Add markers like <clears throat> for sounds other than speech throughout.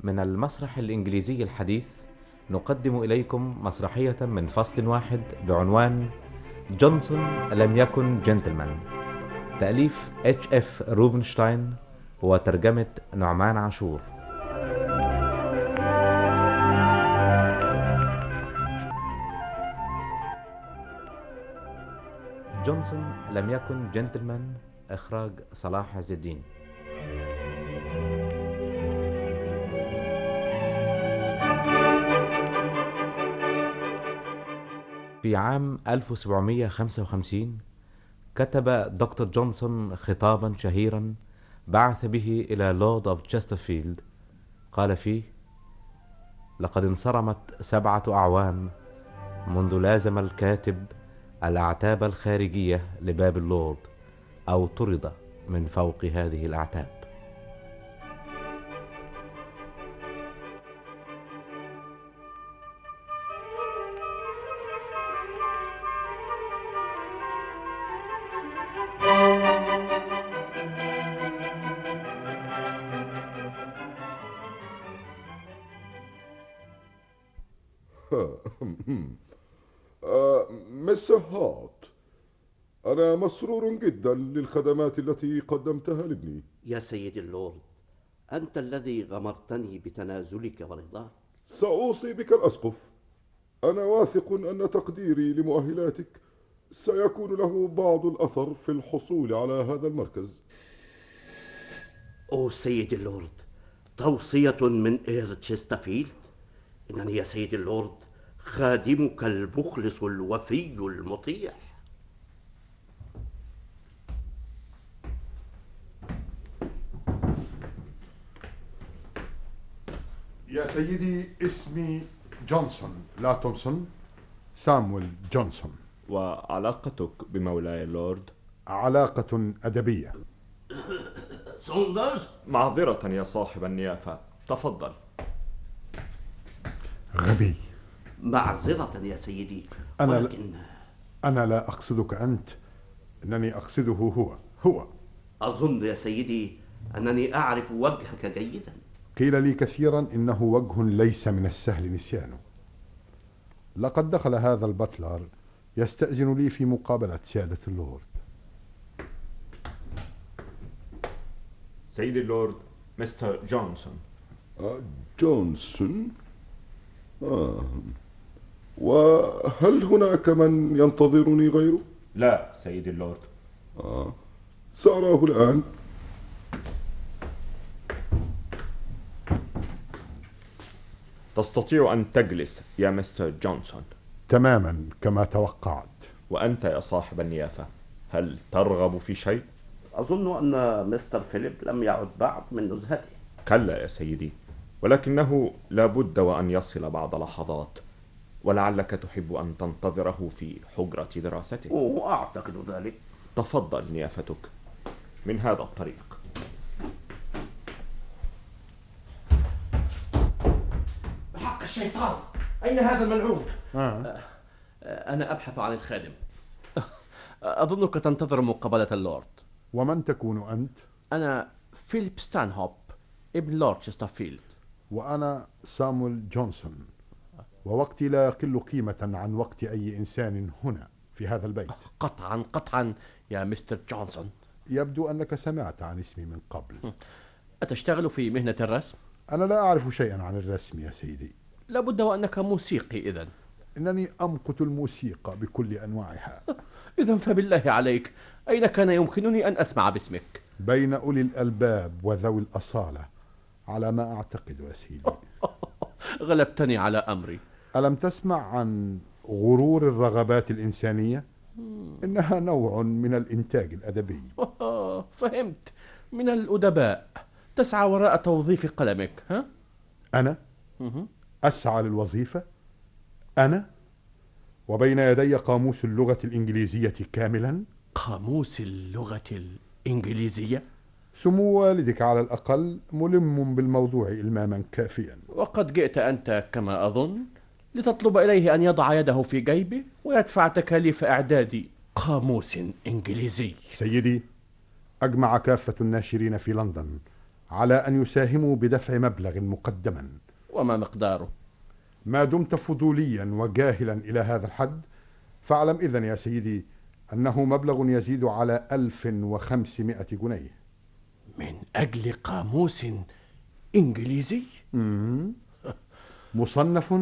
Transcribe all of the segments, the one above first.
من المسرح الإنجليزي الحديث نقدم إليكم مسرحية من فصل واحد بعنوان جونسون لم يكن جنتلمان تأليف اتش اف روبنشتاين وترجمة نعمان عاشور. جونسون لم يكن جنتلمان إخراج صلاح عز الدين. في عام 1755 كتب دكتور جونسون خطابا شهيرا بعث به إلى لورد أوف تشسترفيلد قال فيه لقد انصرمت سبعة أعوام منذ لازم الكاتب الأعتاب الخارجية لباب اللورد أو طرد من فوق هذه الأعتاب. آه، <laughs> مس هات. أنا مسرور جدا للخدمات التي قدمتها لابني. يا سيدي اللورد أنت الذي غمرتني بتنازلك ورضاك. سأوصي بك الأسقف. أنا واثق أن تقديري لمؤهلاتك سيكون له بعض الأثر في الحصول على هذا المركز. أوه سيدي اللورد توصية من إيرل تشسترفيلد إنني يا سيدي اللورد خادمك المخلص الوفي المطيع. يا سيدي اسمي جونسون لا تومسون سامويل جونسون. وعلاقتك بمولاي اللورد؟ علاقة أدبية. سوندرز معذرة يا صاحب النيافة. تفضل. غبي. معذرة يا سيدي أنا لا- ولكن أنا لا أقصدك أنت إنني أقصده هو هو. أظن يا سيدي أنني أعرف وجهك جيدا. قيل لي كثيرا إنه وجه ليس من السهل نسيانه. لقد دخل هذا ال butler يستأذن لي في مقابلة سيادة اللورد. سيدي اللورد مستر جونسون. آه، جونسون؟ آه. وهل هناك من ينتظرني غيره؟ لا سيدي اللورد آه. سأراه الآن تستطيع أن تجلس يا مستر جونسون تماما كما توقعت وأنت يا صاحب النيافة هل ترغب في شيء؟ أظن أن مستر فيليب لم يعد بعد من نزهته كلا يا سيدي ولكنه لابد وأن يصل بعد لحظات ولعلك تحب أن تنتظره في حجرة دراسته وأعتقد ذلك. تفضل نيافتك من هذا الطريق. بحق الشيطان. أين هذا الملعون؟ آه. أنا أبحث عن الخادم. <laughs> أظنك تنتظر مقابلة اللورد. ومن تكون أنت؟ أنا فيليب ستانهوب ابن لورد تشسترفيلد وأنا سامويل جونسون. ووقتي لا يقل قيمة عن وقت أي إنسان هنا في هذا البيت. قطعا قطعا يا مستر جونسون. يبدو أنك سمعت عن اسمي من قبل. أتشتغل في مهنة الرسم؟ أنا لا أعرف شيئا عن الرسم يا سيدي. لابد وأنك موسيقي إذا إنني أمقت الموسيقى بكل أنواعها. <laughs> إذا فبالله عليك. أين كان يمكنني أن أسمع باسمك؟ بين أولي الألباب وذوي الأصالة على ما أعتقد يا سيدي. <laughs> غلبتني على أمري. ألم تسمع عن غرور الرغبات الإنسانية؟ إنها نوع من الإنتاج الأدبي. فهمت. من الأدباء. تسعى وراء توظيف قلمك ها؟ أنا. أسعى للوظيفة؟ أنا؟ وبين يدي قاموس اللغة الإنجليزية كاملا؟ قاموس اللغة الإنجليزية؟ سمو والدك على الأقل ملم بالموضوع إلماما كافيا. وقد جئت أنت كما أظن. لتطلب إليه أن يضع يده في جيبه ويدفع تكاليف إعداد قاموس إنجليزي. سيدي أجمع كافة الناشرين في لندن على أن يساهموا بدفع مبلغ مقدما. وما مقداره؟ ما دمت فضوليا وجاهلا إلى هذا الحد. فاعلم إذن يا سيدي أنه مبلغ يزيد على ألف وخمسمائة جنيه. من أجل قاموس إنجليزي. مصنف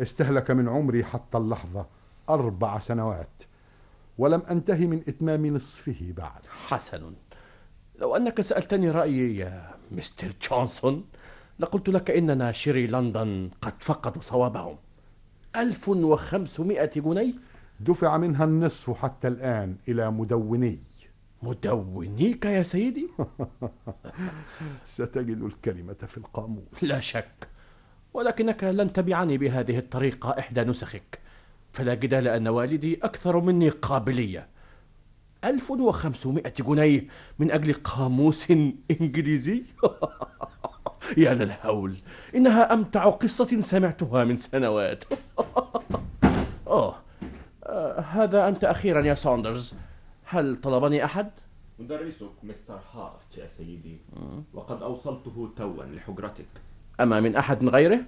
استهلك من عمري حتى اللحظة أربع سنوات ولم أنتهي من إتمام نصفه بعد. حسن لو أنك سألتني رأيي يا مستر جونسون لقلت لك إن ناشري لندن قد فقدوا صوابهم. ألف وخمسمائة جنيه؟ دفع منها النصف حتى الآن إلى مدوني. مدونيك يا سيدي؟ <laughs> ستجد الكلمة في القاموس. لا شك. ولكنك لن تبعني بهذه الطريقة إحدى نسخك. فلا جدال أن والدي أكثر مني قابلية. ألف وخمسمائة جنيه من أجل قاموس إنجليزي؟ <laughs> يا للهول إنها أمتع قصة سمعتها من سنوات. <laughs> أوه آه، هذا أنت أخيرا يا ساندرز. هل طلبني أحد؟ مدرسك مستر هارت يا سيدي. وقد أوصلته توا لحجرتك. أما من أحد غيره؟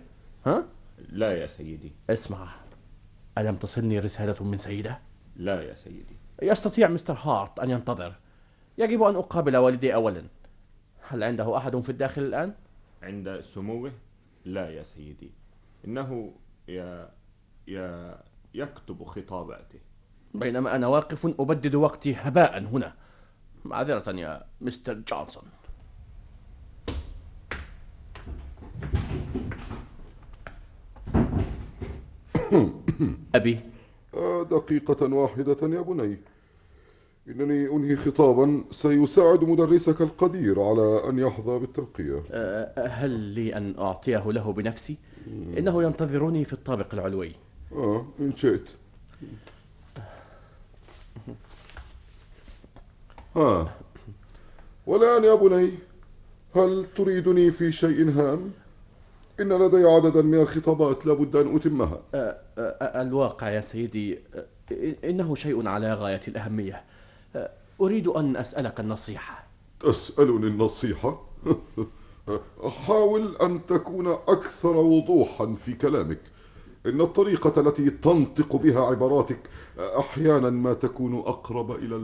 ها؟ لا يا سيدي. اسمع ألم تصلني رسالة من سيدة؟ لا يا سيدي. يستطيع مستر هارت أن ينتظر. يجب أن أقابل والدي أولا. هل عنده أحد في الداخل الآن؟ عند سموه؟ لا يا سيدي. إنه يا يا يكتب خطاباته. بينما أنا واقف أبدد وقتي هباء هنا. معذرة يا مستر جونسون. <laughs> أبي. آه، دقيقة واحدة يا بني. إنني أنهي خطابا. سيساعد مدرسك القدير على أن يحظى بالترقية. أه، هل لي أن أعطيه له بنفسي؟ إنه ينتظرني في الطابق العلوي. آه إن شئت. <laughs> ها والآن يا بني هل تريدني في شيء هام؟ إن لدي عددا من الخطابات لابد أن أتمها. أه، أه، الواقع يا سيدي إنه شيء على غاية الأهمية. أه، أريد أن أسألك النصيحة. تسألني النصيحة؟ <laughs> حاول أن تكون أكثر وضوحا في كلامك. إن الطريقة التي تنطق بها عباراتك أحيانا ما تكون أقرب إلى.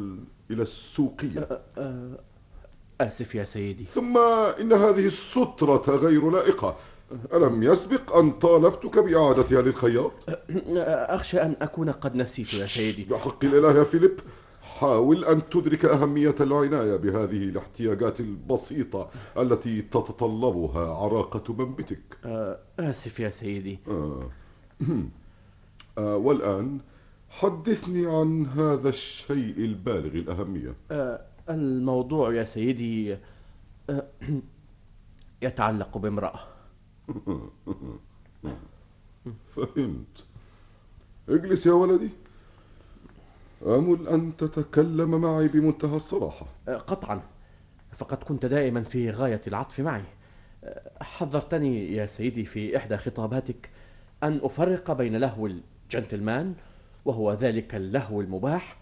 إلى السوقية. آسف يا سيدي. ثم إن هذه السترة غير لائقة. ألم يسبق أن طالبتك بإعادتها للخياط؟ <clears throat> أخشى أن أكون قد نسيت يا سيدي. بحق الإله يا فيليب حاول أن تدرك أهمية العناية بهذه الاحتياجات البسيطة التي تتطلبها عراقة منبتك. أه، آسف يا سيدي. آه. <clears throat> آه والآن حدثني عن هذا الشيء البالغ الأهمية. أه، الموضوع يا سيدي أه، <clears throat> يتعلق بامرأة. <laughs> فهمت. اجلس يا ولدي. آمل أن تتكلم معي بمنتهى الصراحة. أه، قطعا. فقد كنت دائما في غاية العطف معي. أه، حذرتني يا سيدي في إحدى خطاباتك أن أفرق بين لهو الجنتلمان وهو ذلك اللهو المباح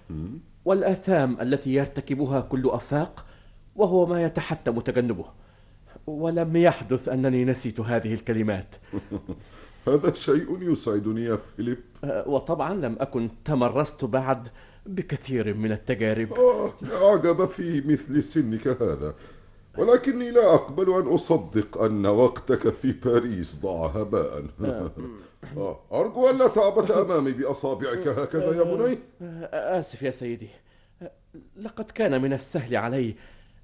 والآثام التي يرتكبها كل أفاق وهو ما يتحتم تجنبه. ولم يحدث أنني نسيت هذه الكلمات. <laughs> هذا شيء يسعدني يا فيليب. أه، وطبعا لم أكن تمرست بعد بكثير من التجارب. آه عجب في مثل سنك هذا. ولكني لا أقبل أن أصدق أن وقتك في باريس ضاع هباء. <laughs> آه، أرجو أن لا تعبث أمامي بأصابعك هكذا يا بني. أه، آسف يا سيدي. أه، لقد كان من السهل علي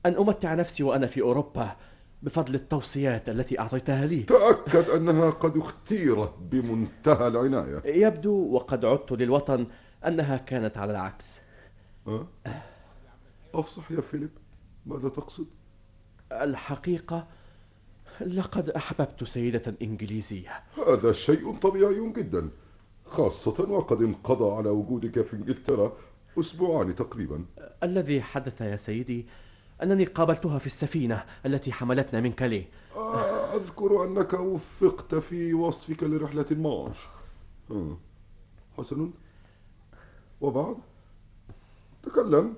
أن أمتع نفسي وأنا في أوروبا. بفضل التوصيات التي أعطيتها لي. تأكد أنها قد اختيرت بمنتهى العناية. يبدو وقد عدت للوطن أنها كانت على العكس. آه؟ أفصح يا فيليب. ماذا تقصد؟ الحقيقة لقد أحببت سيدة إنجليزية. هذا شيء طبيعي جدا خاصة وقد انقضى على وجودك في إنجلترا أسبوعان تقريبا. الذي حدث يا سيدي أنني قابلتها في السفينة التي حملتنا من كاليه آه، أذكر أنك وفقت في وصفك لرحلة مانش آه، حسن؟ وبعد؟ تكلم.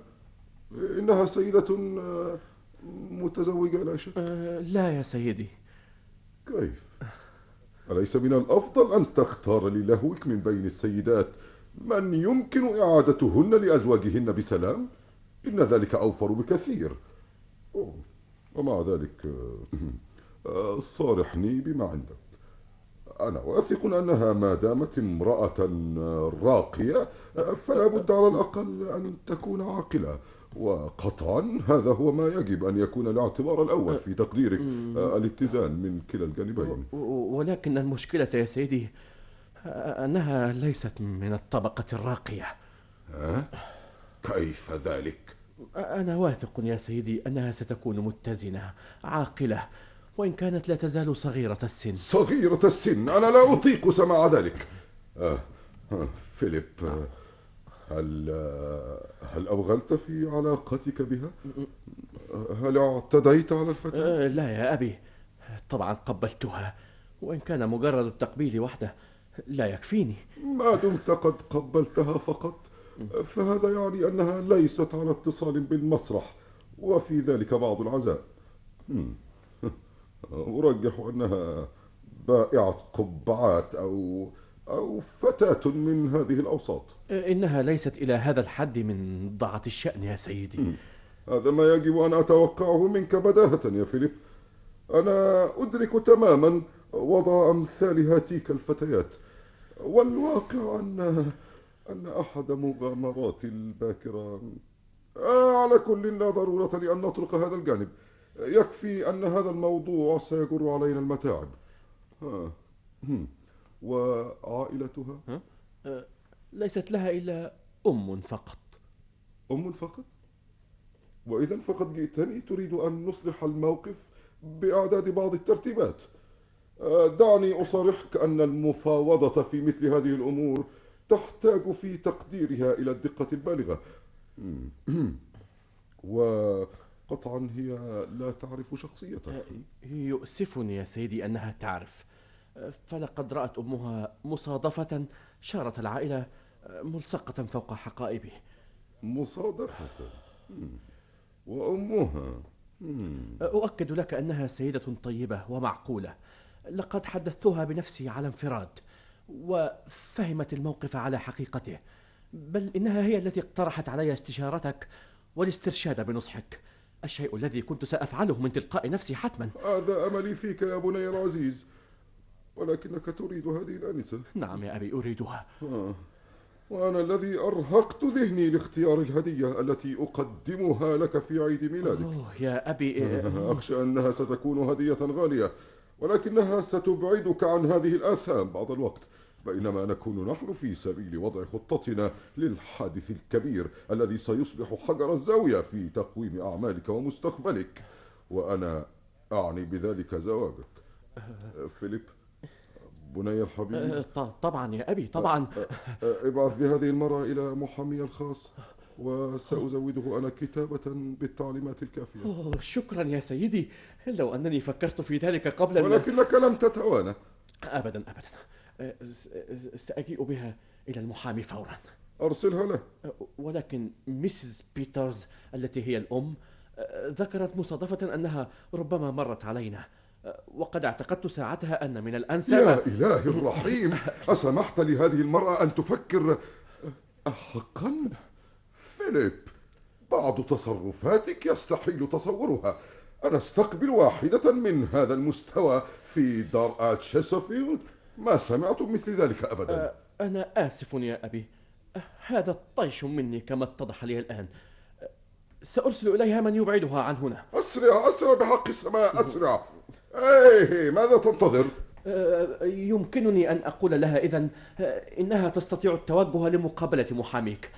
إنها سيدة آه، متزوجة لا شك. لا يا سيدي. كيف؟ أليس من الأفضل أن تختار للهوك من بين السيدات من يمكن إعادتهن لأزواجهن بسلام؟ إن ذلك أوفر بكثير. ومع ذلك آه، صارحني بما عندك. أنا واثق أنها ما دامت امرأة آه، راقية آه، فلا بد على الأقل أن تكون عاقلة. وقطعا هذا هو ما يجب أن يكون الاعتبار الأول في تقديرك الاتزان من كلا الجانبين. ولكن المشكلة يا سيدي أنها ليست من الطبقة الراقية. ها؟ كيف ذلك؟ أنا واثق يا سيدي أنها ستكون متزنة عاقلة وإن كانت لا تزال صغيرة السن صغيرة السن أنا لا أطيق سماع ذلك آه. آه. فيليب آه. هل آه، هل أوغلت في علاقتك بها؟ آه، هل اعتديت على الفتاة؟ أه، لا يا أبي طبعا قبلتها وإن كان مجرد التقبيل وحده لا يكفيني ما دمت قد قبلتها فقط فهذا يعني أنها ليست على اتصال بالمسرح وفي ذلك بعض العزاء. <laughs> أرجح أنها بائعة قبعات أو أو فتاة من هذه الأوساط. إنها ليست إلى هذا الحد من ضعة الشأن يا سيدي. هذا ما يجب أن أتوقعه منك بداهة يا فيليب. أنا أدرك تماما وضع أمثال هاتيك الفتيات والواقع أن أن أحد مغامرات الباكرة. آه على كل لا ضرورة لأن نطرق هذا الجانب. يكفي أن هذا الموضوع سيجر علينا المتاعب. ها. هم. وعائلتها؟ أه، ليست لها إلا أم فقط. أم فقط؟ وإذا فقد جئتني تريد أن نصلح الموقف بإعداد بعض الترتيبات. آه، دعني أصارحك أن المفاوضة في مثل هذه الأمور تحتاج في تقديرها إلى الدقة البالغة. <clears throat> وقطعا هي لا تعرف شخصيتك. أه، يؤسفني يا سيدي أنها تعرف. أه، فلقد رأت أمها مصادفة شارة العائلة أه، ملصقة فوق حقائبه. مصادفة. <clears throat> وأمها. <clears throat> أؤكد لك أنها سيدة طيبة ومعقولة. لقد حدثتها بنفسي على انفراد. وفهمت الموقف على حقيقته بل إنها هي التي اقترحت علي استشارتك والاسترشاد بنصحك. الشيء الذي كنت سأفعله من تلقاء نفسي حتما. هذا أملي فيك يا بني العزيز ولكنك تريد هذه الأنسة. نعم يا أبي أريدها. آه. وأنا الذي أرهقت ذهني لاختيار الهدية التي أقدمها لك في عيد ميلادك. أوه يا أبي إيه، <laughs> أخشى أنها ستكون هدية غالية ولكنها ستبعدك عن هذه الآثام بعض الوقت. بينما نكون نحن في سبيل وضع خطتنا للحادث الكبير الذي سيصبح حجر الزاوية في تقويم أعمالك ومستقبلك. وأنا أعني بذلك زواجك. فيليب بني أه، الحبيب ط- طبعا يا أبي طبعا. ابعث بهذه المرة إلى محامي الخاص وسأزوده أنا كتابة بالتعليمات الكافية. أوه شكرا يا سيدي. لو أنني فكرت في ذلك قبل ولكنك لم تتوانى. أبدا أبدا. أه، سأجيء بها إلى المحامي فورا. أرسلها له. ولكن ميسيس بيترز التي هي الأم ذكرت مصادفة أنها ربما مرت علينا وقد اعتقدت ساعتها أن من الأنسب. يا إلهي الرحيم أسمحت لهذه المرأة أن تفكر. أحقا؟ فيليب بعض تصرفاتك يستحيل تصورها. أنا أستقبل واحدة من هذا المستوى في دار تشسترفيلد ما سمعت مثل ذلك أبدا. أه، أنا آسف يا أبي. أه، هذا طيش مني كما اتضح لي الآن. أه، سأرسل إليها من يبعدها عن هنا. أسرع أسرع بحق السماء أسرع. إيه ماذا تنتظر؟ يمكنني أن أقول لها إذا إنها تستطيع التوجه لمقابلة محاميك.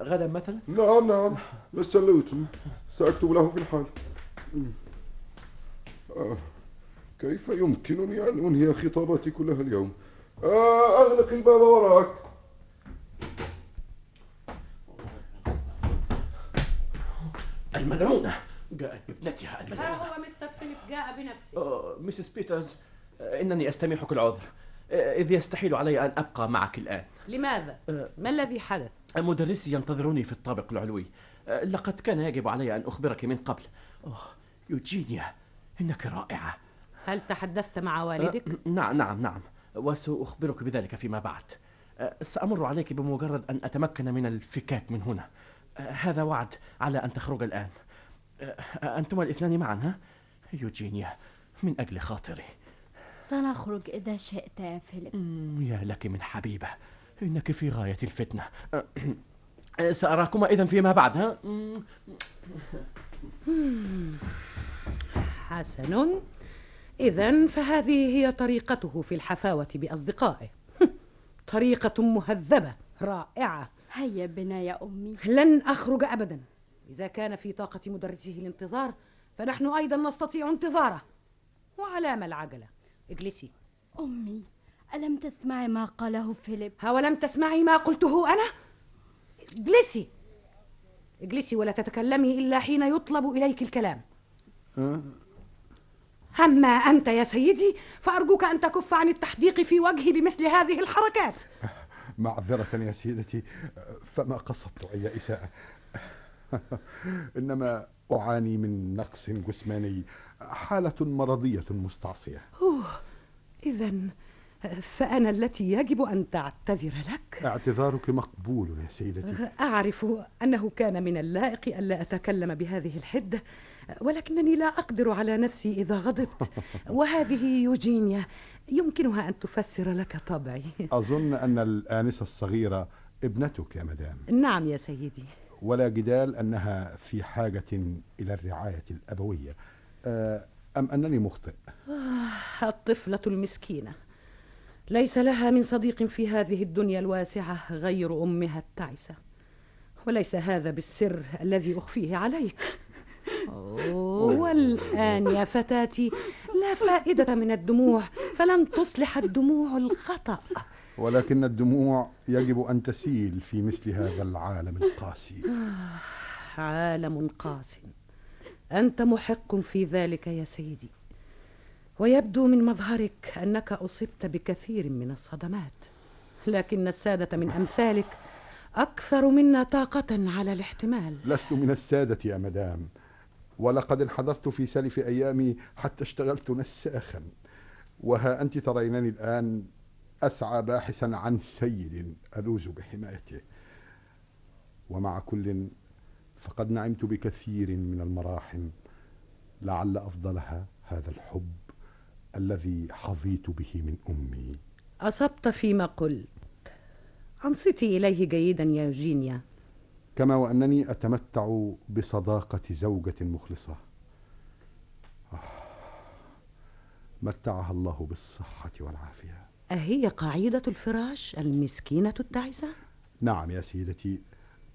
غدا مثلا؟ نعم نعم. مستر لوتون سأكتب له في الحال. آه. كيف يمكنني أن أنهي خطاباتي كلها اليوم؟ آه أغلق الباب وراك. الملعونة جاءت بابنتها ها الملعونة هو مستر فيليب جاء بنفسه. مسز بيترز إنني أستميحك العذر. أه، إذ يستحيل علي أن أبقى معك الآن. لماذا؟ أه. ما الذي حدث؟ مدرسي ينتظرني في الطابق العلوي. لقد كان يجب علي أن أخبرك من قبل. أوه يوجينيا إنك رائعة. هل تحدثت مع والدك؟ أه، نعم نعم نعم. وسأخبرك بذلك فيما بعد. أه، سأمر عليك بمجرد أن أتمكن من الفكاك من هنا. أه، هذا وعد على أن تخرج الآن. أنتما الاثنان معا ها؟ يوجينيا من أجل خاطري. سنخرج إذا شئت يا فيليب. يا لك من حبيبة. إنك في غاية الفتنة. سأراكما إذا فيما بعد ها؟ حسن. إذا فهذه هي طريقته في الحفاوة بأصدقائه. <laughs> طريقة مهذبة رائعة. هيا بنا يا أمي. لن أخرج أبدا. إذا كان في طاقة مدرسه الانتظار فنحن أيضا نستطيع انتظاره. وعلى ما العجلة؟ اجلسي. أمي ألم تسمعي ما قاله فيليب؟ ها ولم تسمعي ما قلته أنا؟ اجلسي. اجلسي ولا تتكلمي إلا حين يطلب إليك الكلام. أما أنت يا سيدي فأرجوك أن تكف عن التحديق في وجهي بمثل هذه الحركات. <laughs> معذرة يا سيدتي فما قصدت أي إساءة <laughs> إنما أعاني من نقص جسماني حالة مرضية مستعصية. إذا فأنا التي يجب أن تعتذر لك؟ اعتذارك مقبول يا سيدتي. أعرف أنه كان من اللائق ألا أتكلم بهذه الحدة. ولكنني لا أقدر على نفسي إذا غضبت. <laughs> وهذه يوجينيا يمكنها أن تفسر لك طبعي. <laughs> أظن أن الآنسة الصغيرة ابنتك يا مدام. نعم يا سيدي. ولا جدال أنها في حاجة إلى الرعاية الأبوية. آه، أم أنني مخطئ؟ آه، الطفلة المسكينة. ليس لها من صديق في هذه الدنيا الواسعة غير أمها التعسة. وليس هذا بالسر الذي أخفيه عليك. والآن يا فتاتي لا فائدة من الدموع فلن تصلح الدموع الخطأ. ولكن الدموع يجب أن تسيل في مثل هذا العالم القاسي. عالم قاس. أنت محق في ذلك يا سيدي. ويبدو من مظهرك أنك أصبت بكثير من الصدمات. لكن السادة من أمثالك أكثر منا طاقة على الاحتمال. لست من السادة يا مدام. ولقد انحدرت في سلف أيامي حتى اشتغلت نساخا. وها أنت ترينني الآن أسعى باحثا عن سيد ألوذ بحمايته. ومع كل فقد نعمت بكثير من المراحم لعل أفضلها هذا الحب الذي حظيت به من أمي. أصبت فيما قلت. أنصتي إليه جيدا يا يوجينيا. كما وأنني أتمتع بصداقة زوجة مخلصة. آه، متعها الله بالصحة والعافية. أهي قاعدة الفراش المسكينة التعسة؟ نعم يا سيدتي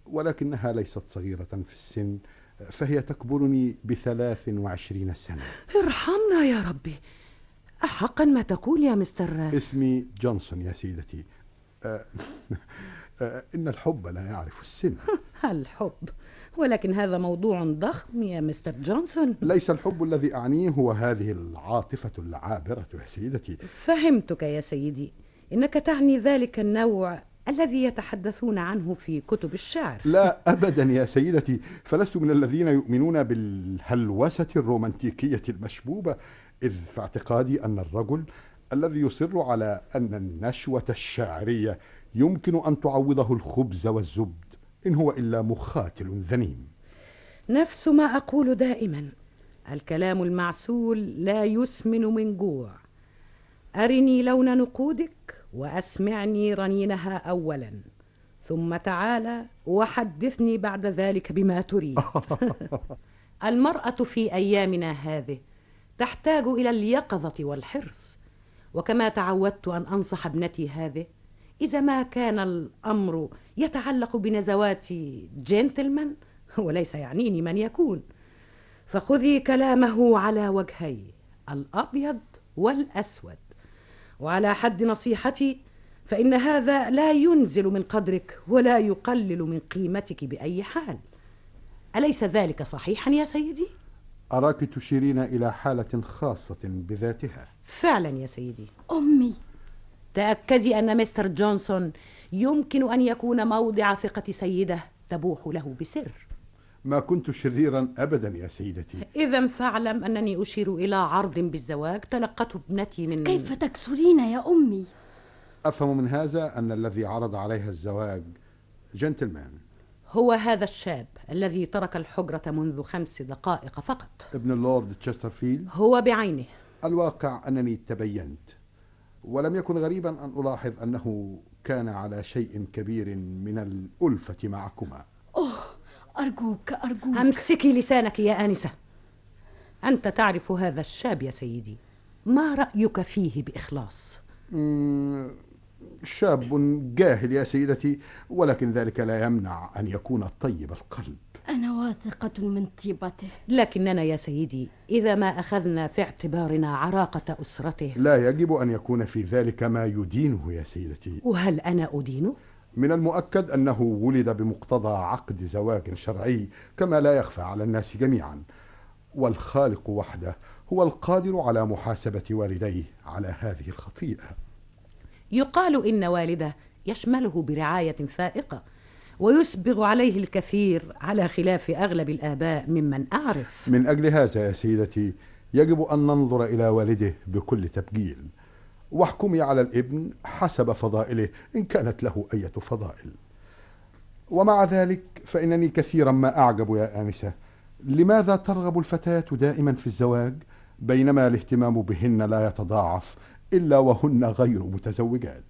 ولكنها ليست صغيرة في السن فهي تكبرني بثلاث وعشرين سنة. ارحمنا يا ربي. أحقا ما تقول يا مستر؟ اسمي جونسون يا سيدتي. آه، <laughs> آه، إن الحب لا يعرف السن. <laughs> الحب. ولكن هذا موضوع ضخم يا مستر جونسون. ليس الحب الذي أعنيه هو هذه العاطفة العابرة يا سيدتي. فهمتك يا سيدي. إنك تعني ذلك النوع الذي يتحدثون عنه في كتب الشعر. لا أبدا يا سيدتي. فلست من الذين يؤمنون بالهلوسة الرومانتيكية المشبوبة إذ في اعتقادي أن الرجل الذي يصر على أن النشوة الشاعرية يمكن أن تعوضه الخبز والزبد إن هو إلا مخاتل ذميم نفس ما أقول دائما. الكلام المعسول لا يسمن من جوع. أرني لون نقودك وأسمعني رنينها أولا. ثم تعال وحدثني بعد ذلك بما تريد. <laughs> المرأة في أيامنا هذه تحتاج إلى اليقظة والحرص. وكما تعودت أن أنصح ابنتي هذه إذا ما كان الأمر يتعلق بنزوات جنتلمان وليس يعنيني من يكون فخذي كلامه على وجهي الأبيض والأسود. وعلى حد نصيحتي فإن هذا لا ينزل من قدرك ولا يقلل من قيمتك بأي حال. أليس ذلك صحيحا يا سيدي؟ أراك تشيرين إلى حالة خاصة بذاتها. فعلا يا سيدي. أمي تأكدي أن مستر جونسون يمكن أن يكون موضع ثقة سيدة تبوح له بسر. ما كنت شريرا أبدا يا سيدتي. إذا فاعلم أنني أشير إلى عرض بالزواج تلقته ابنتي من كيف تكسرين يا أمي؟ أفهم من هذا أن الذي عرض عليها الزواج جنتلمان. هو هذا الشاب الذي ترك الحجرة منذ خمس دقائق فقط. ابن اللورد تشسترفيلد؟ هو بعينه. الواقع أنني تبينت. ولم يكن غريبا أن ألاحظ أنه كان على شيء كبير من الألفة معكما. أوه أرجوك أرجوك. أمسكي لسانك يا آنسة. أنت تعرف هذا الشاب يا سيدي. ما رأيك فيه بإخلاص؟ شاب جاهل يا سيدتي ولكن ذلك لا يمنع أن يكون طيب القلب. أنا واثقة من طيبته. لكننا يا سيدي إذا ما أخذنا في اعتبارنا عراقة أسرته. لا يجب أن يكون في ذلك ما يدينه يا سيدتي. وهل أنا أدينه؟ من المؤكد أنه ولد بمقتضى عقد زواج شرعي كما لا يخفى على الناس جميعا. والخالق وحده هو القادر على محاسبة والديه على هذه الخطيئة. يقال إن والده يشمله برعاية فائقة ويسبغ عليه الكثير على خلاف أغلب الآباء ممن أعرف. من أجل هذا يا سيدتي يجب أن ننظر إلى والده بكل تبجيل. واحكمي على الابن حسب فضائله إن كانت له أية فضائل. ومع ذلك فإنني كثيرا ما أعجب يا آنسة. لماذا ترغب الفتاة دائما في الزواج بينما الاهتمام بهن لا يتضاعف إلا وهن غير متزوجات؟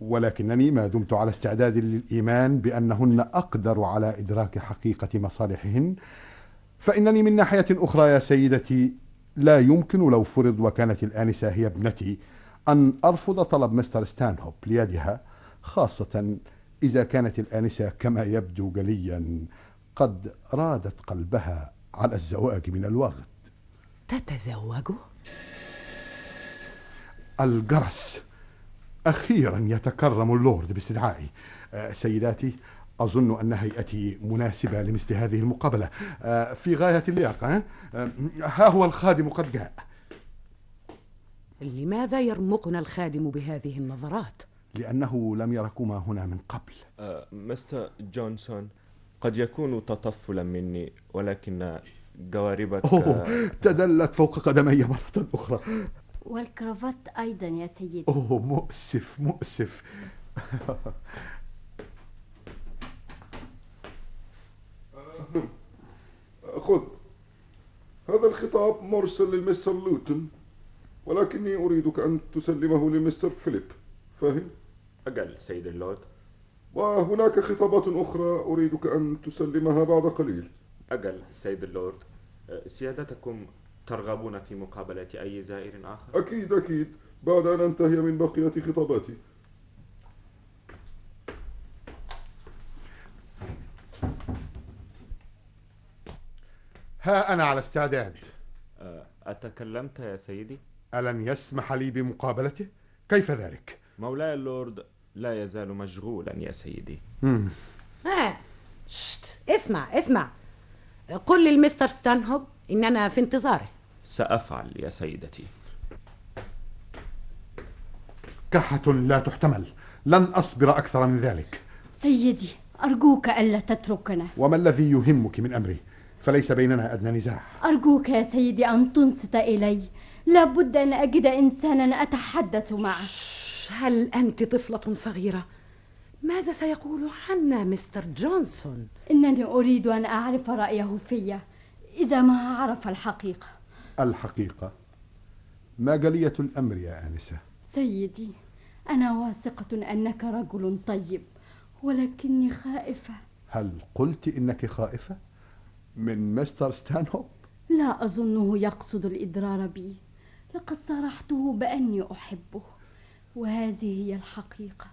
ولكنني ما دمت على استعداد للإيمان بأنهن أقدر على إدراك حقيقة مصالحهن. فإنني من ناحية أخرى يا سيدتي لا يمكن لو فرض وكانت الآنسة هي ابنتي أن أرفض طلب مستر ستانهوب ليدها خاصة إذا كانت الآنسة كما يبدو جليا قد رادت قلبها على الزواج من الوغد. تتزوج؟ الجرس. أخيرا يتكرم اللورد باستدعائي. آه، سيداتي أظن أن هيئتي مناسبة لمثل هذه المقابلة. آه، في غاية اللياقة ها؟ آه، ها هو الخادم قد جاء. لماذا يرمقنا الخادم بهذه النظرات؟ لأنه لم يركما هنا من قبل. آه، مستر جونسون قد يكون تطفلا مني ولكن جواربك أوه تدلت فوق قدمي مرة أخرى. والكرافات أيضا يا سيدي. أوه مؤسف مؤسف. <laughs> خذ. هذا الخطاب مرسل للمستر لوتن ولكني أريدك أن تسلمه لمستر فيليب. فاهم؟ أجل سيد اللورد وهناك خطابات أخرى أريدك أن تسلمها بعد قليل. أجل سيد اللورد آه، سيادتكم ترغبون في مقابلة أي زائر آخر؟ أكيد أكيد بعد أن أنتهي من بقية خطاباتي ها أنا على استعداد آه، أتكلمت يا سيدي؟ ألن يسمح لي بمقابلته؟ كيف ذلك؟ مولاي اللورد لا يزال مشغولا يا سيدي مم. آه. شت. اسمع اسمع قل للمستر ستانهوب إننا في انتظاره سأفعل يا سيدتي. كحة لا تحتمل. لن أصبر أكثر من ذلك. سيدي أرجوك ألا تتركنا. وما الذي يهمك من أمري؟ فليس بيننا أدنى نزاع. أرجوك يا سيدي أن تنصت إلي. لابد أن أجد إنسانا أتحدث معه. هل أنت طفلة صغيرة؟ ماذا سيقول عنا مستر جونسون؟ إنني أريد أن أعرف رأيه في إذا ما عرف الحقيقة. الحقيقة. ما جلية الأمر يا آنسة؟ سيدي أنا واثقة أنك رجل طيب ولكني خائفة. هل قلت إنك خائفة؟ من مستر ستانهوب؟ لا أظنه يقصد الإضرار بي. لقد صرحته بأني أحبه وهذه هي الحقيقة.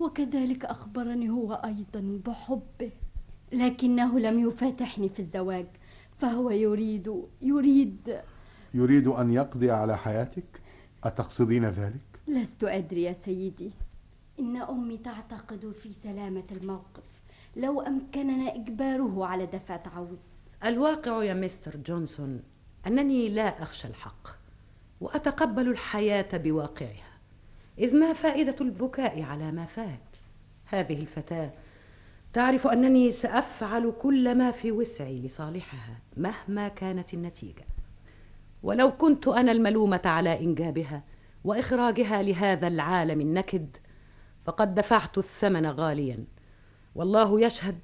وكذلك أخبرني هو أيضا بحبه لكنه لم يفاتحني في الزواج. فهو يريد يريد. يريد أن يقضي على حياتك؟ أتقصدين ذلك؟ لست أدري يا سيدي. إن أمي تعتقد في سلامة الموقف. لو أمكننا إجباره على دفع تعويض. الواقع يا مستر جونسون أنني لا أخشى الحق وأتقبل الحياة بواقعها إذ ما فائدة البكاء على ما فات؟ هذه الفتاة تعرف أنني سأفعل كل ما في وسعي لصالحها مهما كانت النتيجة. ولو كنت أنا الملومة على إنجابها وإخراجها لهذا العالم النكد فقد دفعت الثمن غاليا. والله يشهد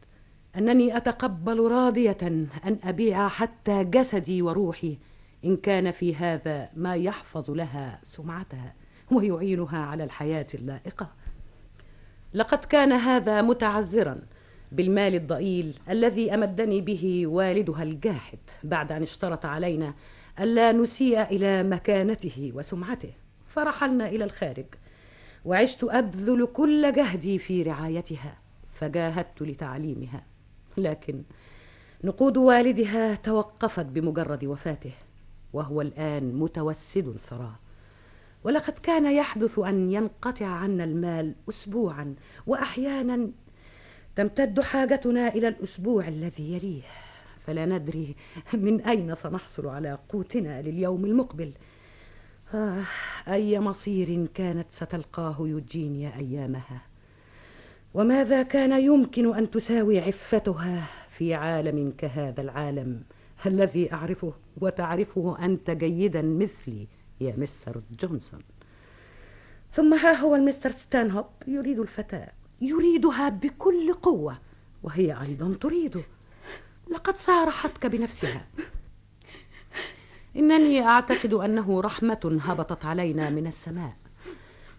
أنني أتقبل راضية أن أبيع حتى جسدي وروحي إن كان في هذا ما يحفظ لها سمعتها ويعينها على الحياة اللائقة. لقد كان هذا متعذرا بالمال الضئيل الذي أمدني به والدها الجاحد بعد أن اشترط علينا ألا نسيء إلى مكانته وسمعته. فرحلنا إلى الخارج. وعشت أبذل كل جهدي في رعايتها. فجاهدت لتعليمها. لكن نقود والدها توقفت بمجرد وفاته. وهو الآن متوسد الثراء ولقد كان يحدث أن ينقطع عنا المال أسبوعا. وأحيانا تمتد حاجتنا إلى الأسبوع الذي يليه. فلا ندري من أين سنحصل على قوتنا لليوم المقبل. آه أي مصير كانت ستلقاه يوجينيا أيامها؟ وماذا كان يمكن أن تساوي عفتها في عالم كهذا العالم الذي أعرفه وتعرفه أنت جيدا مثلي يا مستر جونسون؟ ثم ها هو المستر ستانهوب يريد الفتاة. يريدها بكل قوة وهي أيضا تريده لقد صارحتك بنفسها. إنني أعتقد أنه رحمة هبطت علينا من السماء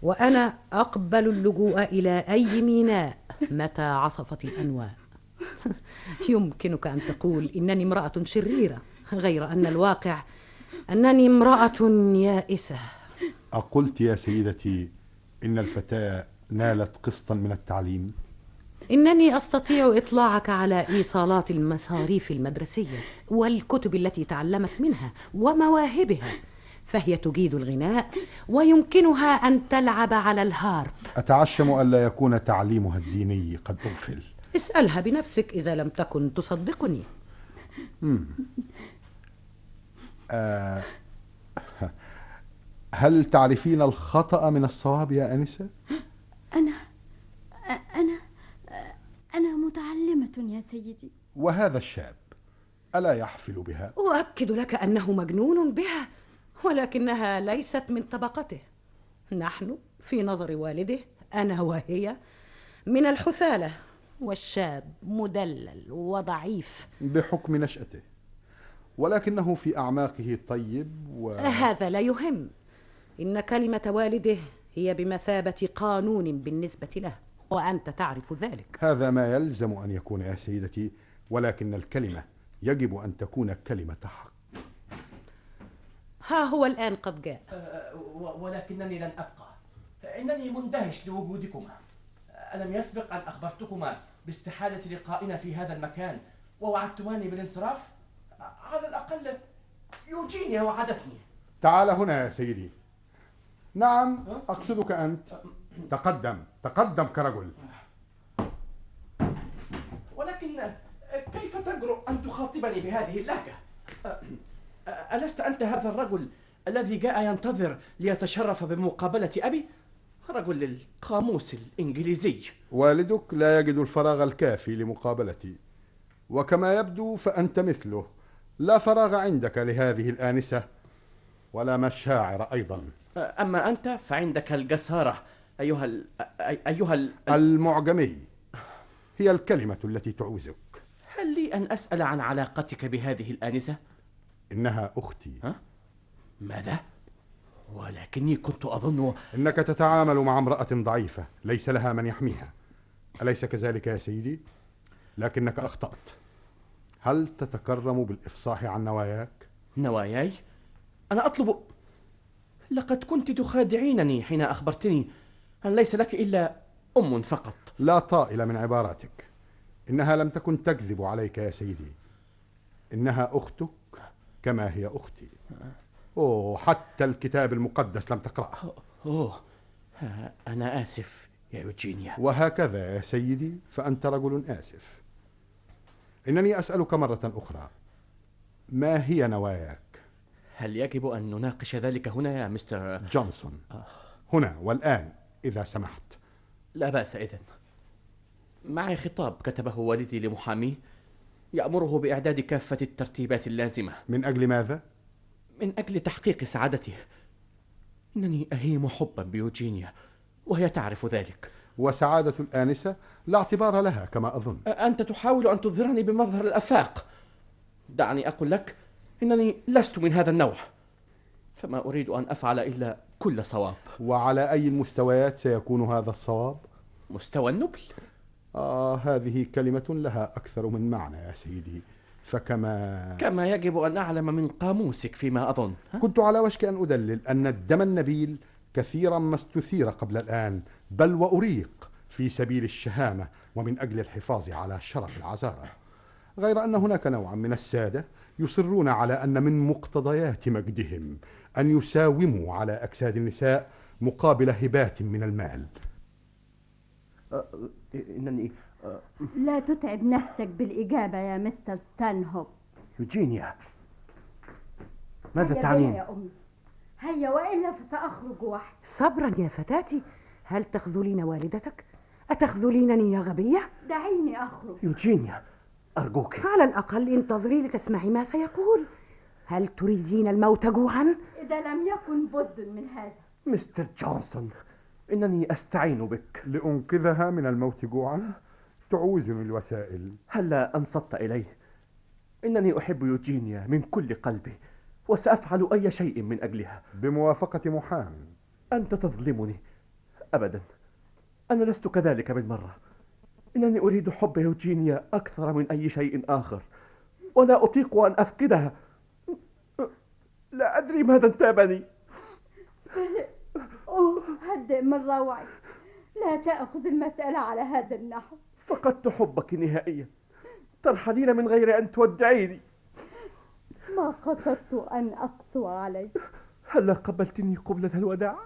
وأنا أقبل اللجوء إلى أي ميناء متى عصفت الأنواء. يمكنك أن تقول إنني امرأة شريرة غير أن الواقع أنني امرأة يائسة. أقلت يا سيدتي إن الفتاة نالت قسطا من التعليم إنني أستطيع إطلاعك على إيصالات المصاريف المدرسية والكتب التي تعلمت منها ومواهبها فهي تجيد الغناء ويمكنها أن تلعب على الهارب أتعشم ألا يكون تعليمها الديني قد أغفل اسألها بنفسك إذا لم تكن تصدقني. آه هل تعرفين الخطأ من الصواب يا أنسة؟ أنا أنا أنا متعلمة يا سيدي. وهذا الشاب ألا يحفل بها؟ أؤكد لك أنه مجنون بها ولكنها ليست من طبقته. نحن في نظر والده أنا وهي من الحثالة والشاب مدلل وضعيف. بحكم نشأته ولكنه في أعماقه طيب و... هذا لا يهم. إن كلمة والده هي بمثابة قانون بالنسبة له وأنت تعرف ذلك. هذا ما يلزم أن يكون يا سيدتي ولكن الكلمة يجب أن تكون كلمة حق. ها هو الآن قد جاء. أه، ولكنني لن أبقى. إنني مندهش لوجودكما. ألم يسبق أن أخبرتكما باستحالة لقائنا في هذا المكان ووعدتماني بالانصراف؟ على الأقل يوجينيا وعدتني. تعال هنا يا سيدي. نعم أقصدك أنت. تقدم تقدم كرجل. ولكن كيف تجرؤ أن تخاطبني بهذه اللهجة؟ ألست أنت هذا الرجل الذي جاء ينتظر ليتشرف بمقابلة أبي؟ رجل القاموس الإنجليزي. والدك لا يجد الفراغ الكافي لمقابلتي. وكما يبدو فأنت مثله. لا فراغ عندك لهذه الآنسة ولا مشاعر أيضا. أما أنت فعندك الجسارة أيها ال... أيها ال... المعجمي هي الكلمة التي تعوزك هل لي أن أسأل عن علاقتك بهذه الآنسة؟ إنها أختي ها؟ ماذا؟ ولكني كنت أظن إنك تتعامل مع امرأة ضعيفة ليس لها من يحميها أليس كذلك يا سيدي؟ لكنك أخطأت هل تتكرم بالإفصاح عن نواياك؟ نواياي؟ أنا أطلب لقد كنت تخادعينني حين أخبرتني أن ليس لك إلا أم فقط. لا طائل من عباراتك. إنها لم تكن تكذب عليك يا سيدي. إنها أختك كما هي أختي. أوه حتى الكتاب المقدس لم تقرأه. أوه أنا آسف يا يوجينيا. وهكذا يا سيدي فأنت رجل آسف. إنني أسألك مرة أخرى. ما هي نواياك؟ هل يجب أن نناقش ذلك هنا يا مستر؟ جونسون. هنا والآن إذا سمحت. لا بأس إذن. معي خطاب كتبه والدي لمحاميه يأمره بإعداد كافة الترتيبات اللازمة. من أجل ماذا؟ من أجل تحقيق سعادته. إنني أهيم حبا بيوجينيا وهي تعرف ذلك. وسعادة الآنسة لا اعتبار لها كما أظن. أنت تحاول أن تظهرني بمظهر الآفاق. دعني أقول لك إنني لست من هذا النوع. فما أريد أن أفعل إلا كل صواب. وعلى أي المستويات سيكون هذا الصواب؟ مستوى النبل. آه هذه كلمة لها أكثر من معنى يا سيدي. فكما كما يجب أن أعلم من قاموسك فيما أظن؟ كنت على وشك أن أدلل أن الدم النبيل كثيرا ما استثير قبل الآن بل وأريق في سبيل الشهامة ومن أجل الحفاظ على شرف العذارى غير أن هناك نوعا من السادة يصرون على أن من مقتضيات مجدهم أن يساوموا على أجساد النساء مقابل هبات من المال. إنني آه، لا تتعب نفسك بالإجابة يا مستر ستانهوب. يوجينيا ماذا تعنين؟ يا أمي. هيا وإلا فسأخرج وحدي. صبرا يا فتاتي هل تخذلين والدتك؟ أتخذلينني يا غبية؟ دعيني أخرج. يوجينيا أرجوك. على الأقل انتظري لتسمعي ما سيقول. هل تريدين الموت جوعا؟ إذا لم يكن بد من هذا. مستر جونسون إنني أستعين بك. لأنقذها من الموت جوعا؟ تعوزني الوسائل. هلا أنصت إليه. إنني أحب يوجينيا من كل قلبي وسأفعل أي شيء من أجلها. بموافقة محام أنت تظلمني أبدا. أنا لست كذلك بالمرة. إنني أريد حب يوجينيا أكثر من أي شيء آخر ولا أطيق أن أفقدها. لا أدري ماذا انتابني. <laughs> أوه هدئ من روعي لا تأخذ المسألة على هذا النحو. فقدت حبك نهائيا. ترحلين من غير أن تودعيني. ما قصدت أن أقسو عليك. هلا قبلتني قبلة الوداع؟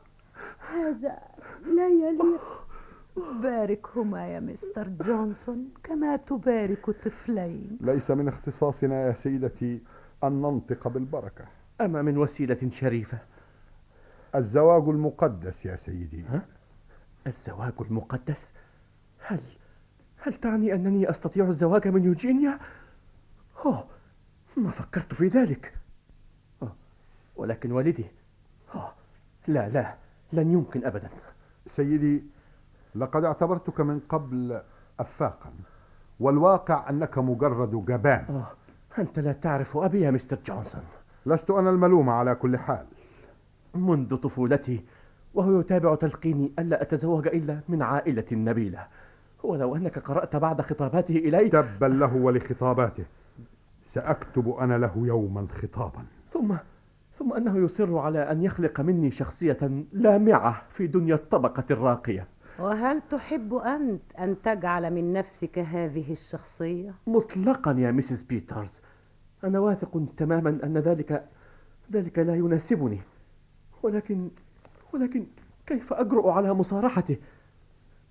هذا لا يليق. باركهما يا مستر جونسون كما تبارك طفلين ليس من اختصاصنا يا سيدتي أن ننطق بالبركة أما من وسيلة شريفة الزواج المقدس يا سيدي ها؟ الزواج المقدس هل هل تعني أنني أستطيع الزواج من يوجينيا؟ أوه ما فكرت في ذلك أوه. ولكن والدي أوه. لا لا لن يمكن أبدا سيدي لقد اعتبرتك من قبل أفاقا والواقع أنك مجرد جبان. أوه. أنت لا تعرف أبي يا مستر جونسون. لست أنا الملوم على كل حال. منذ طفولتي وهو يتابع تلقيني ألا أتزوج إلا من عائلة نبيلة. ولو أنك قرأت بعض خطاباته إلي تبا له ولخطاباته. سأكتب أنا له يوما خطابا. ثم ثم أنه يصر على أن يخلق مني شخصية لامعة في دنيا الطبقة الراقية. وهل تحب أنت أن تجعل من نفسك هذه الشخصية؟ مطلقا يا ميسيس بيترز. أنا واثق تماما أن ذلك ذلك لا يناسبني. ولكن ولكن كيف أجرؤ على مصارحته؟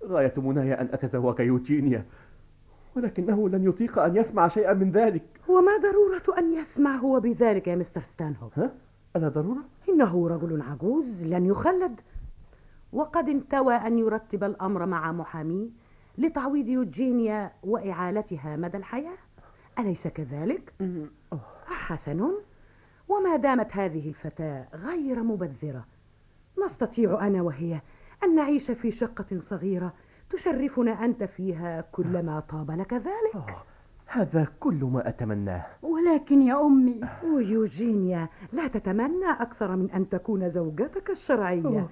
غاية مناي أن أتزوج يوجينيا. ولكنه لن يطيق أن يسمع شيئا من ذلك. وما ضرورة أن يسمع هو بذلك يا مستر ستانهوب ها؟ ألا ضرورة؟ إنه رجل عجوز لن يخلد. وقد انتوى أن يرتب الأمر مع محاميه لتعويض يوجينيا وإعالتها مدى الحياة أليس كذلك؟ حسن وما دامت هذه الفتاة غير مبذرة نستطيع أنا وهي أن نعيش في شقة صغيرة تشرفنا أنت فيها كلما طاب لك ذلك أوه. هذا كل ما أتمناه ولكن يا أمي ويوجينيا لا تتمنى أكثر من أن تكون زوجتك الشرعية أوه.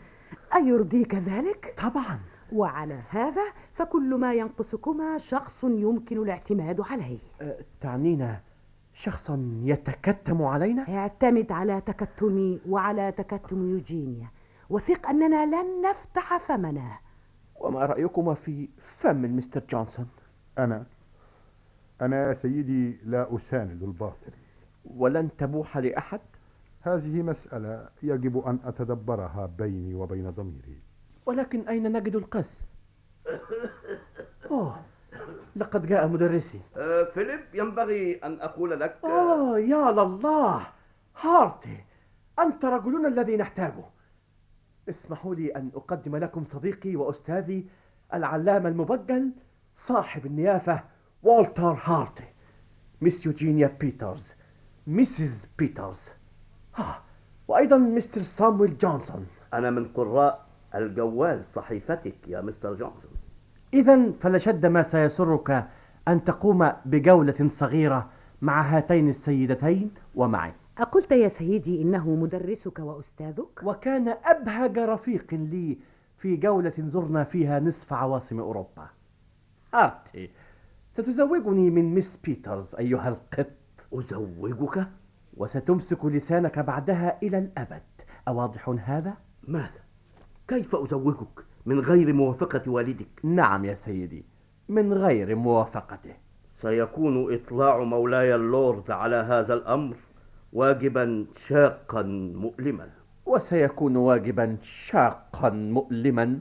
أيرضيك ذلك؟ طبعا وعلى هذا فكل ما ينقصكما شخص يمكن الاعتماد عليه أه، تعنينا شخصا يتكتم علينا؟ اعتمد على تكتمي وعلى تكتم يوجينيا وثق أننا لن نفتح فمنا وما رأيكما في فم المستر جونسون؟ أنا أنا يا سيدي لا أساند الباطل ولن تبوح لأحد؟ هذه مسألة يجب أن أتدبرها بيني وبين ضميري. ولكن أين نجد القس؟ أوه لقد جاء مدرسي. آه، فيليب ينبغي أن أقول لك آه يا لله. هارتي أنت رجلنا الذي نحتاجه. اسمحوا لي أن أقدم لكم صديقي وأستاذي العلامة المبجل صاحب النيافة والتر هارتي. ميس يوجينيا بيترز ميسيس بيترز آه وأيضا مستر سامويل جونسون. أنا من قراء الجوال صحيفتك يا مستر جونسون. إذا فلشد ما سيسرك أن تقوم بجولة صغيرة مع هاتين السيدتين ومعي. أقلت يا سيدي إنه مدرسك وأستاذك؟ وكان أبهج رفيق لي في جولة زرنا فيها نصف عواصم أوروبا. هارتي ستزوجني من ميس بيترز أيها القط. أزوجك؟ وستمسك لسانك بعدها إلى الأبد أواضح هذا؟ ماذا؟ كيف أزوجك من غير موافقة والدك؟ نعم يا سيدي من غير موافقته سيكون إطلاع مولاي اللورد على هذا الأمر واجبا شاقا مؤلما وسيكون واجبا شاقا مؤلما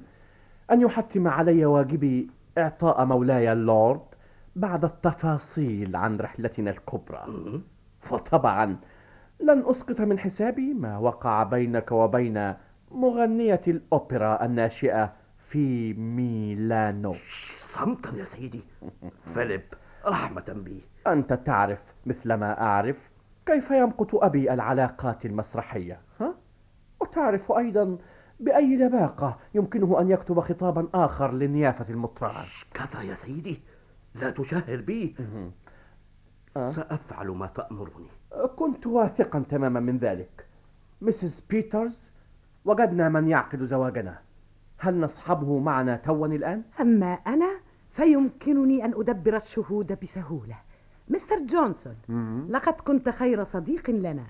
أن يحتم علي واجبي إعطاء مولاي اللورد بعض التفاصيل عن رحلتنا الكبرى فطبعا. لن أسقط من حسابي ما وقع بينك وبين مغنية الأوبرا الناشئة في ميلانو. صمتا يا سيدي. فيليب رحمة بي. أنت تعرف مثلما أعرف كيف يمقت أبي العلاقات المسرحية ها؟ وتعرف أيضا بأي لباقة يمكنه أن يكتب خطابا آخر لنيافة المطران كفى يا سيدي. لا تشهر بي. أه؟ سأفعل ما تأمرني. كنت واثقا تماما من ذلك. مسز بيترز وجدنا من يعقد زواجنا. هل نصحبه معنا توا الآن؟ أما أنا فيمكنني أن أدبر الشهود بسهولة. مستر جونسون لقد كنت خير صديق لنا.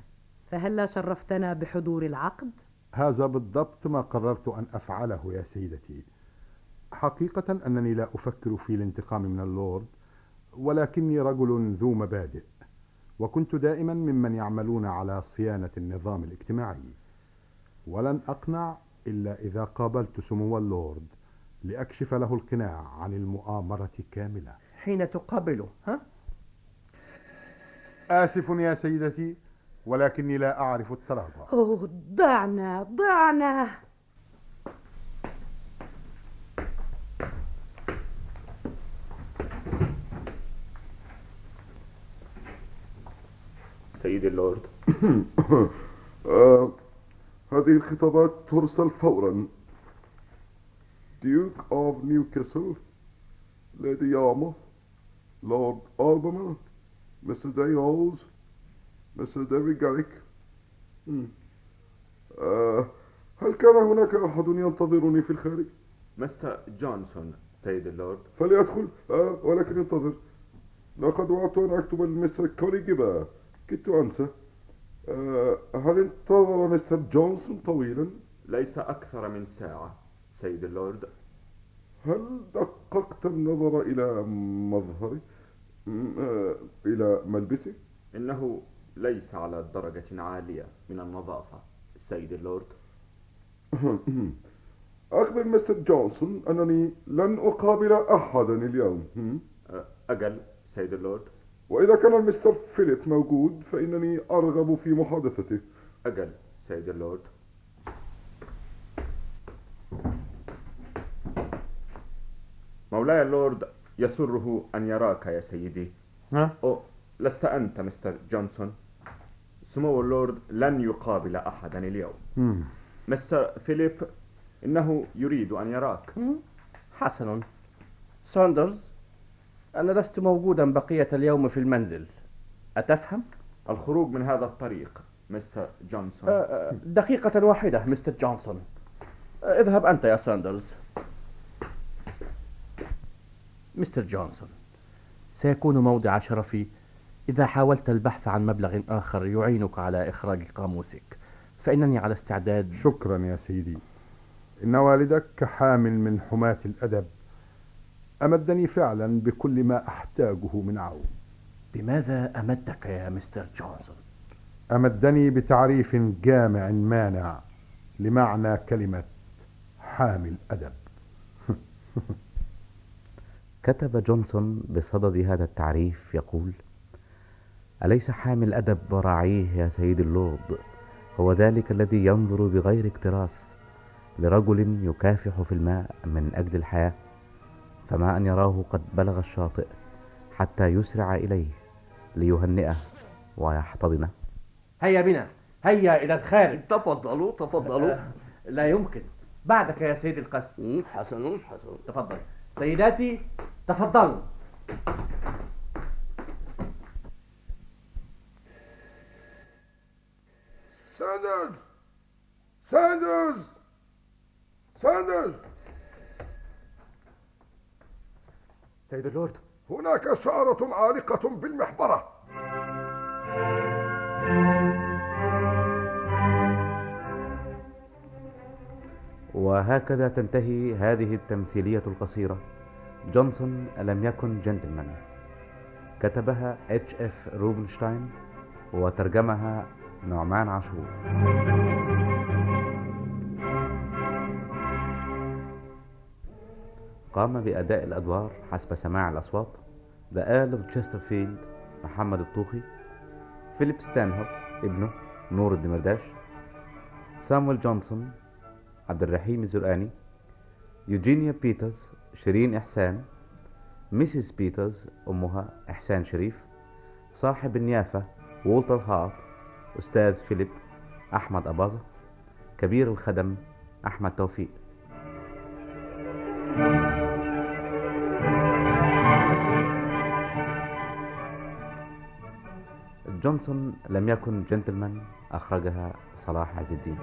فهلا شرفتنا بحضور العقد؟ هذا بالضبط ما قررت أن أفعله يا سيدتي. حقيقة أنني لا أفكر في الانتقام من اللورد. ولكني رجل ذو مبادئ وكنت دائما ممن يعملون على صيانة النظام الاجتماعي. ولن أقنع إلا إذا قابلت سمو اللورد لأكشف له القناع عن المؤامرة كاملة. حين تقابله ها؟ آسف يا سيدتي ولكني لا أعرف التراضى أوه ضعنا ضعنا. سيدي اللورد. <coughs> آه هذه الخطابات ترسل فورا. Duke of Newcastle ليدي ياموث لورد ألبمارل مستر داي رولز مستر ديفيد جاريك. آه هل كان هناك أحد ينتظرني في الخارج؟ مستر جونسون سيدي اللورد. فليدخل. آه ولكن انتظر. لقد وعدت أن أكتب لمستر كوريجيبا كدت أنسى آه هل انتظر مستر جونسون طويلا؟ ليس أكثر من ساعة سيدي اللورد هل دققت النظر إلى مظهري؟ آه إلى ملبسي؟ إنه ليس على درجة عالية من النظافة سيدي اللورد <coughs> أخبر مستر جونسون أنني لن أقابل أحدا اليوم؟ أه، أجل سيدي اللورد وإذا كان المستر فيليب موجود فإنني أرغب في محادثته. أجل سيدي اللورد. مولاي اللورد يسره أن يراك يا سيدي. ها؟ أو لست أنت مستر جونسون؟ سمو اللورد لن يقابل أحدا اليوم. مم. مستر فيليب إنه يريد أن يراك. حسنا. ساندرز أنا لست موجودا بقية اليوم في المنزل. أتفهم؟ الخروج من هذا الطريق مستر جونسون. آه، آه، دقيقة واحدة مستر جونسون. آه، اذهب أنت يا ساندرز. مستر جونسون سيكون موضع شرفي. إذا حاولت البحث عن مبلغ آخر يعينك على إخراج قاموسك. فإنني على استعداد. شكرا يا سيدي. إن والدك كحامي من حماة الأدب. أمدني فعلا بكل ما أحتاجه من عون. بماذا أمدك يا مستر جونسون؟ أمدني بتعريف جامع مانع لمعنى كلمة حامي أدب <laughs> كتب جونسون بصدد هذا التعريف يقول أليس حامي أدب وراعيه يا سيدي اللورد هو ذلك الذي ينظر بغير اكتراث لرجل يكافح في الماء من أجل الحياة. فما أن يراه قد بلغ الشاطئ حتى يسرع إليه ليهنئه ويحتضنه. هيا بنا هيا إلى الخارج. تفضلوا تفضلوا. لا يمكن. بعدك يا سيدي القس. حسن حسن. تفضل. سيداتي تفضلوا. ساندرز ساندرز ساندرز. سيدي اللورد. هناك شعرة عالقة بالمحبرة. وهكذا تنتهي هذه التمثيلية القصيرة. جونسون لم يكن جنتلمان. كتبها اتش اف روبنشتاين وترجمها نعمان عاشور. قام بأداء الأدوار حسب سماع الأصوات. of Chesterfield محمد الطوخي فيليب ستانهوب ابنه نور الدمرداش سامويل جونسون عبد الرحيم الزرقاني يوجينيا بيترز شيرين إحسان ميسيس بيترز أمها إحسان شريف صاحب النيافة وولتر هارت أستاذ فيليب أحمد أباظة كبير الخدم أحمد توفيق. جونسون لم يكن جنتلمان أخرجها صلاح عز الدين.